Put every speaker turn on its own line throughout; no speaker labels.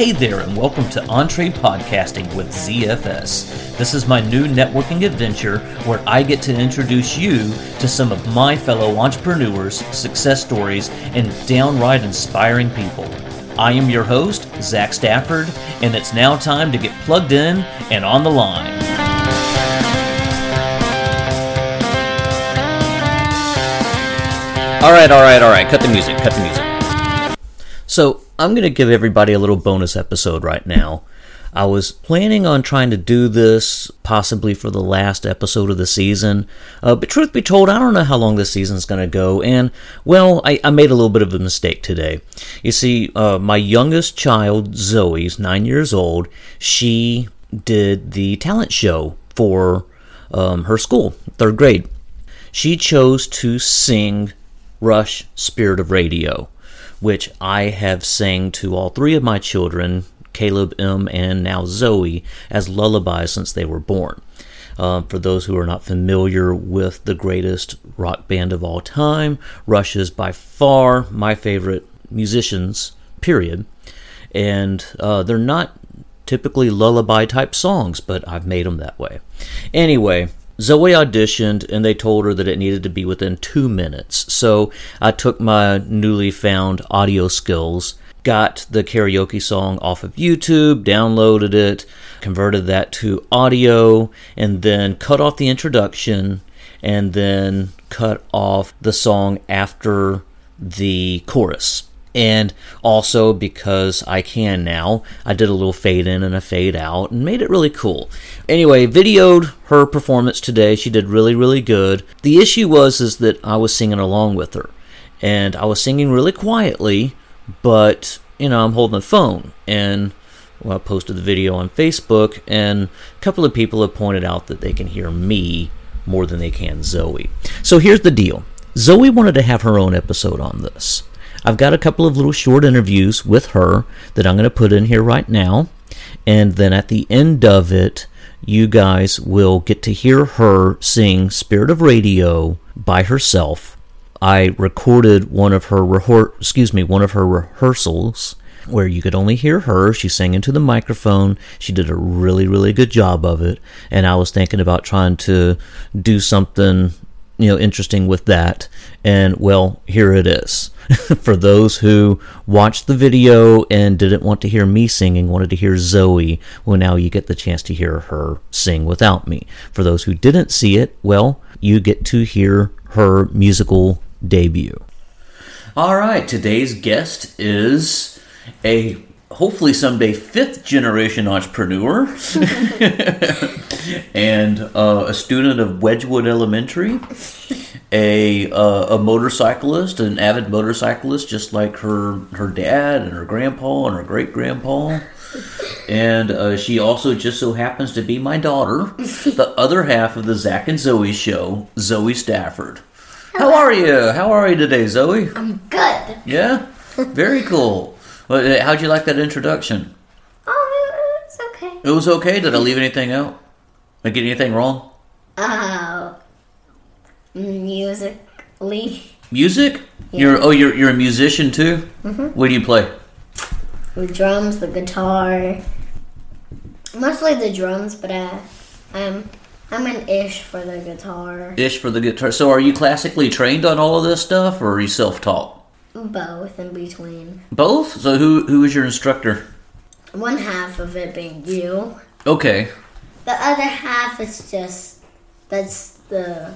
Hey there, and welcome to Entree Podcasting with ZFS. This is my new networking adventure where I get to introduce you to some of my fellow entrepreneurs, success stories, and downright inspiring people. I am your host, Zac Stafford, and it's now time to get plugged in and on the line. All right, all right, all right. Cut the music. Cut the music. So, I'm going to give everybody a little bonus episode right now. I was planning on trying to do this possibly for the last episode of the season, uh, but truth be told, I don't know how long this season's going to go, and well, I, I, made a little bit of a mistake today. You see, uh, my youngest child, Zoe's nine years old, she did the talent show for um, her school, third grade. She chose to sing Rush Spirit of Radio which I have sang to all three of my children, Caleb, M, and now Zoe, as lullabies since they were born. Uh, for those who are not familiar with the greatest rock band of all time, Rush is by far my favorite musicians, period. And uh, they're not typically lullaby type songs, but I've made them that way. Anyway, Zoe auditioned and they told her that it needed to be within two minutes. So I took my newly found audio skills, got the karaoke song off of YouTube, downloaded it, converted that to audio, and then cut off the introduction and then cut off the song after the chorus. And also because I can now, I did a little fade in and a fade out and made it really cool. Anyway, videoed her performance today. She did really, really good. The issue was is that I was singing along with her. And I was singing really quietly, but you know, I'm holding the phone and well, I posted the video on Facebook and a couple of people have pointed out that they can hear me more than they can Zoe. So here's the deal. Zoe wanted to have her own episode on this. I've got a couple of little short interviews with her that I'm going to put in here right now. And then at the end of it, you guys will get to hear her sing Spirit of Radio by herself. I recorded one of her excuse me, one of her rehearsals where you could only hear her. She sang into the microphone. She did a really, really good job of it. And I was thinking about trying to do something, you know, interesting with that. And well, here it is. for those who watched the video and didn't want to hear me singing, wanted to hear Zoe, well, now you get the chance to hear her sing without me. For those who didn't see it, well, you get to hear her musical debut. All right, today's guest is a hopefully someday fifth generation entrepreneur and uh, a student of Wedgwood Elementary a uh, a motorcyclist, an avid motorcyclist, just like her her dad and her grandpa and her great grandpa. And uh, she also just so happens to be my daughter, the other half of the Zac and Zoe show, Zoe Stafford. Hello. How are you? How are you today, Zoe?
I'm good.
Yeah, very cool. Uh, how'd you like that introduction?
Oh, it was okay. It
was okay. Did I leave anything out? Did I get anything wrong?
Uh, musically.
Music? Yeah. You're oh you're you're a musician too.
Mm-hmm.
What do you play?
The drums, the guitar, mostly the drums, but uh, I'm I'm an ish for the guitar.
Ish for the guitar. So are you classically trained on all of this stuff, or are you self-taught?
Both in between.
Both. So who who is your instructor?
One half of it being you.
Okay.
The other half is just that's the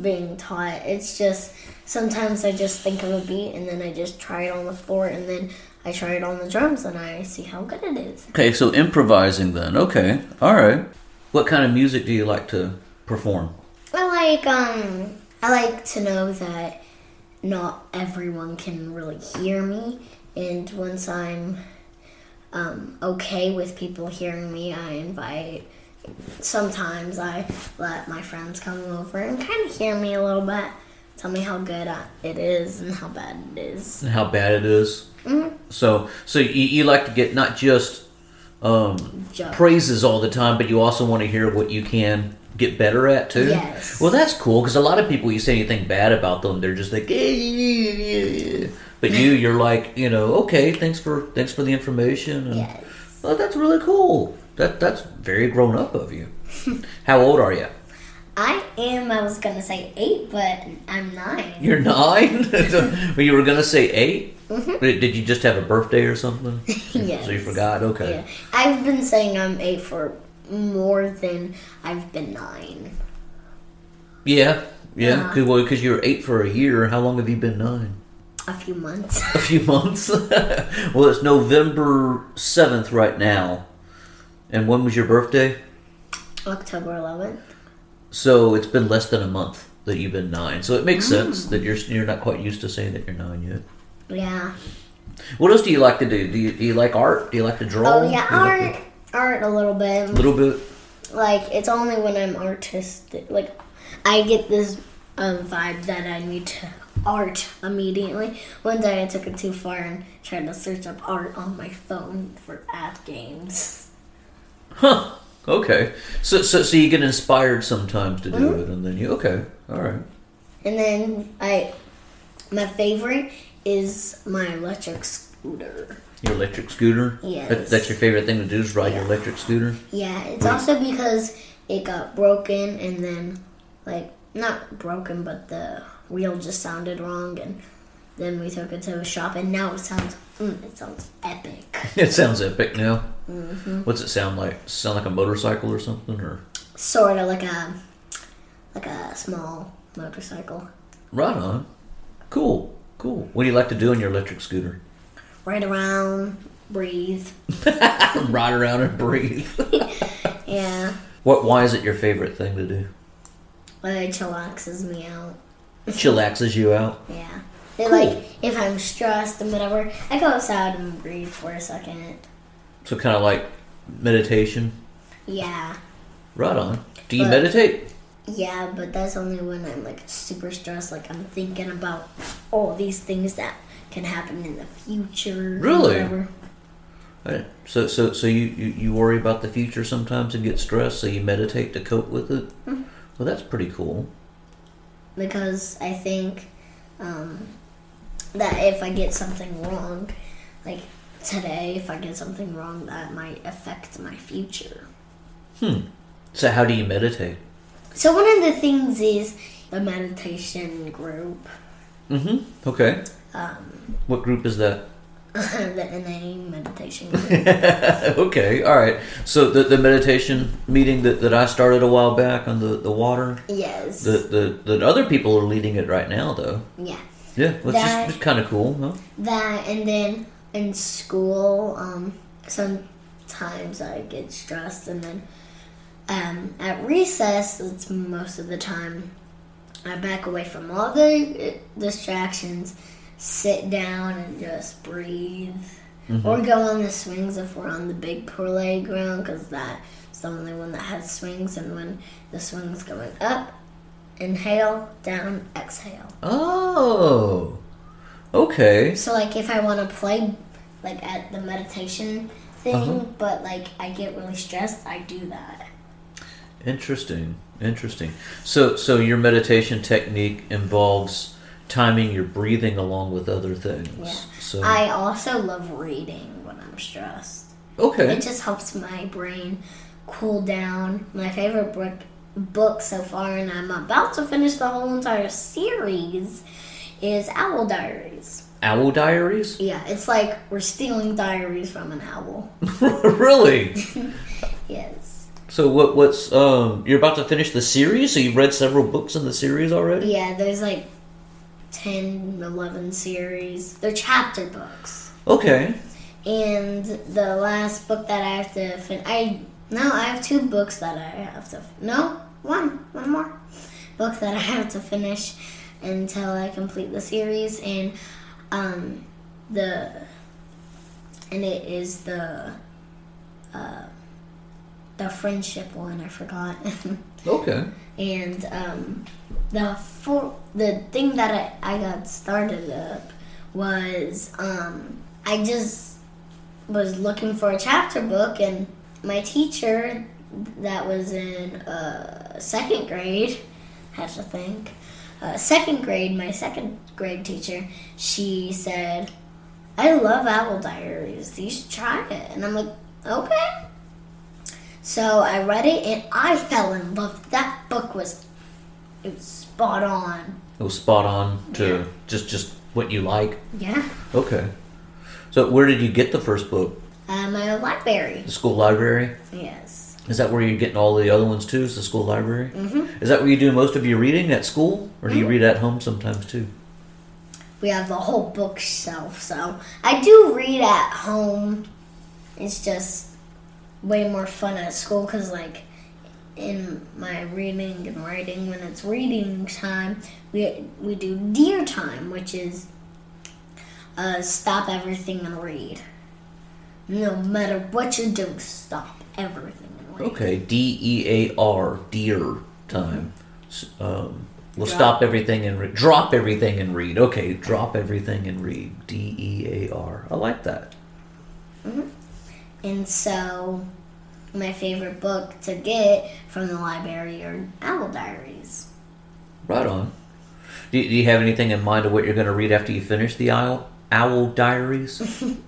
being taught. It's just sometimes I just think of a beat and then I just try it on the floor and then I try it on the drums and I see how good it is.
Okay, so improvising then. Okay. All right. What kind of music do you like to perform?
I like um I like to know that not everyone can really hear me and once I'm um, okay with people hearing me, I invite sometimes I let my friends come over and kind of hear me a little bit, tell me how good it is and how bad it is.
And how bad it is.
Mm-hmm.
So, so you, you like to get not just um, praises all the time, but you also want to hear what you can get better at too.
Yes.
Well, that's cool because a lot of people, you say anything bad about them, they're just like, eh, but you, you're like, you know, okay, thanks for thanks for the information. And,
yes
Oh, that's really cool. That that's very grown up of you. How old are you?
I am. I was gonna say eight, but I'm nine.
You're nine. well, you were gonna say 8 mm-hmm. Did did you just have a birthday or something?
Yes.
So you forgot. Okay.
Yeah, I've been saying I'm eight for more than I've been nine.
Yeah. Yeah.
Uh-huh.
Cause, well, because you were eight for a year. How long have you been nine?
A few months.
A few months. well, it's November seventh right now. And when was your birthday?
October 11th.
So it's been less than a month that you've been nine. So it makes sense that you're you're not quite used to saying that you're nine yet.
Yeah.
What else do you like to do? Do you, do you like art? Do you like to draw?
Oh yeah,
you like
art. Art a little bit.
to- little bit.
Like it's only when I'm artistic. Like I get this um, vibe that I need to art immediately. One day I took it too far and tried to search up art on my phone for app games.
Huh. Okay. So so so you get inspired sometimes to do
Mm-hmm.
it, and then you okay. All right.
And then I, my favorite is my electric scooter.
Your electric scooter.
Yes.
That, that's your favorite thing to do is ride your electric scooter.
Yeah, it's also because it got broken and then, like, not broken, but the wheel just sounded wrong, and then we took it to a shop, and now it sounds, mm, it sounds epic.
It sounds epic now.
Mm-hmm.
What's it sound like? Sound like a motorcycle or something, or
Sort of like a, like a small motorcycle.
right on. Cool. Cool. What do you like to do on your electric scooter?
Ride around, breathe.
Ride around and breathe.
Yeah,
what? Why is it your favorite thing to do?
it chillaxes me out.
It chillaxes you out.
Yeah.
Cool.
like if I'm stressed and whatever, I go outside and breathe for a second.
So kind of like meditation.
Yeah.
Right on. Do you
But-
meditate?
Yeah, but that's only when I'm like super stressed. Like I'm thinking about all these things that can happen in the future.
Really? Right. So so so you, you you worry about the future sometimes and get stressed, so you meditate to cope with it.
Mm-hmm.
Well, that's pretty cool.
Because I think um, that if I get something wrong, like today, if I get something wrong, that might affect my future. Hmm.
So how do you meditate?
So one of the things is the meditation group,
Mm-hmm. Okay.
Um,
What group is that?
the NA meditation group.
okay. All right. So the the meditation meeting that, that I started a while back on the, the water.
yes.
The, the the other people are leading it right now, though.
yeah.
Yeah, it's
That-
just kind of cool, huh?
that and then in school um sometimes i get stressed and then um at recess it's most of the time i back away from all the uh, distractions sit down and just breathe or go on the swings if we're on the big playground because that's the only one that has swings and when the swing's going up inhale down exhale
Oh, okay.
So like if I want to play like at the meditation thing,
Uh-huh.
but like I get really stressed, I do that.
Interesting. Interesting. So so your meditation technique involves timing your breathing along with other things.
Yeah.
So
I also love reading when I'm stressed.
okay.
It just helps my brain cool down. My favorite book book so far, and I'm about to finish the whole entire series, is Owl Diaries.
Owl Diaries?
Yeah, it's like we're stealing diaries from an owl.
really?
Yes.
So what what's um you're about to finish the series? So you've read several books in the series already?
Yeah, there's like 10, 11 series. They're chapter books.
Okay.
And the last book that I have to fin I no, I have two books that I have to no, one, one more book that I have to finish until I complete the series and um the and it is the uh the friendship one, I forgot.
Okay.
And um, the for the thing that I, I got started up was um, I just was looking for a chapter book, and my teacher that was in uh, second grade had to think. Uh, second grade, my second grade teacher, she said, "I love Owl Diaries. You should try it." And I'm like, Okay. So I read it and I fell in love. That book was it was spot on.
It was spot on to
Yeah.
just just what you like.
Yeah.
Okay. So where did you get the first book?
Uh, my library.
The school library.
Yes.
Is that where you're getting all the other ones too? Is the school library? Mm-hmm. Is that where you do most of your reading at school, or do you read at home sometimes too?
We have the whole bookshelf, so I do read at home. It's just way more fun at school because, like, in my reading and writing, when it's reading time, we we do deer time, which is uh, stop everything and read. No matter what you're doing, stop everything and read.
Okay, D E A R, deer time. Um, we'll
Drop.
stop everything and re- drop everything and read. Okay, drop everything and read. D E A R. I like that.
And so, my favorite book to get from the library are Owl Diaries.
Right on. Do, do you have anything in mind of what you're going to read after you finish the Owl, Owl Diaries?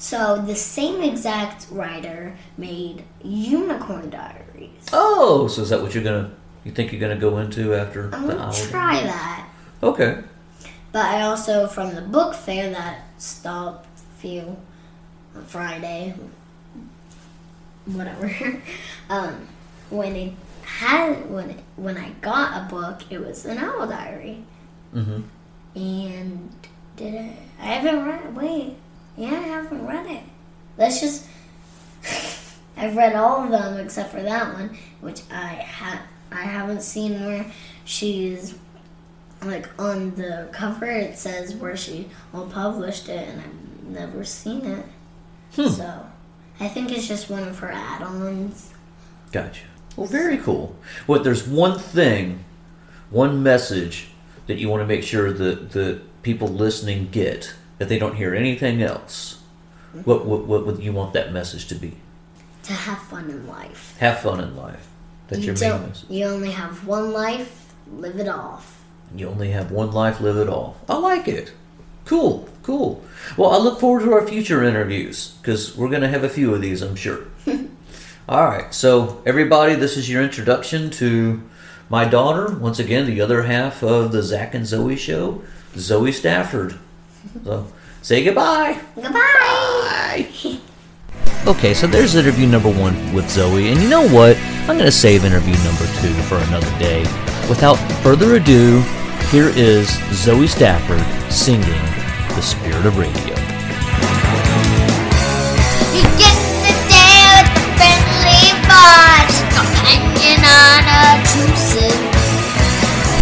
So the same exact writer made Unicorn Diaries.
oh, so is that what you're gonna? You think you're gonna go into after
I'm
the
gonna
Owl?
try that.
Okay.
But I also from the book fair that stopped a few on Friday, whatever. um, when it had when it, when I got a book, it was an Owl Diary,
Mm-hmm.
and did it? I haven't read. it. Wait, yeah, I haven't read it. Let's just. I've read all of them except for that one, which I ha- I haven't seen where she's like on the cover. It says where she all published it, and I've never seen it.
Hmm.
So I think it's just one of her add-ons.
Gotcha. Well, very cool. Well, there's one thing, one message that you want to make sure that the people listening get that they don't hear anything else. What what what would you want that message to be?
To have fun in life.
Have fun in life. That's
you
your main message.
You only have one life. Live it off.
You only have one life, live it all. I like it. Cool, cool. Well, I look forward to our future interviews because we're going to have a few of these, I'm sure. All right, so everybody, this is your introduction to my daughter. Once again, the other half of the Zac and Zoe show, Zoe Stafford. So say goodbye.
Goodbye.
Bye. Okay, so there's interview number one with Zoe, and you know what? I'm going to save interview number two for another day. Without further ado, here is Zoe Stafford singing The Spirit of Radio.
Begin the day with a friendly thought, companion unobtrusive.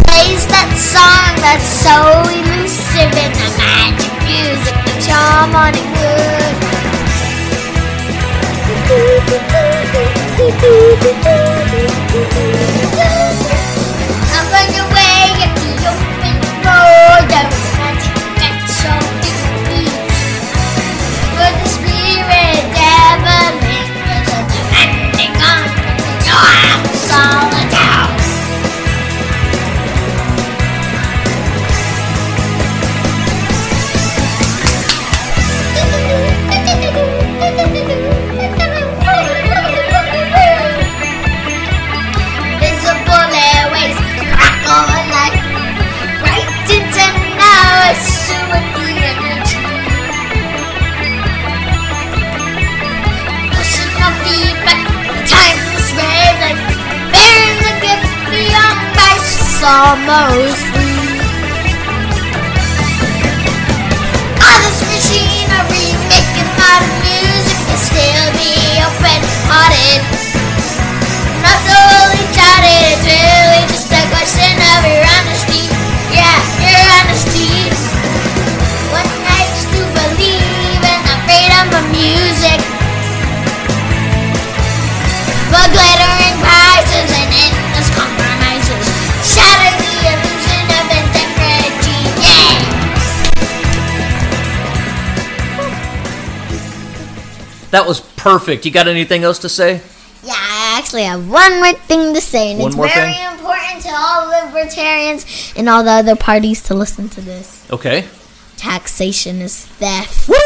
Plays that song that's so elusive in the magic music that your morning Up almost free. This machinery making modern music still be open-hearted. Not jotted, it's really just
That was perfect. You got anything else to say?
Yeah, I actually have one more thing to say, and
One
it's very
thing?
important to all libertarians and all the other parties to listen to this.
Okay.
Taxation is theft.
Woo!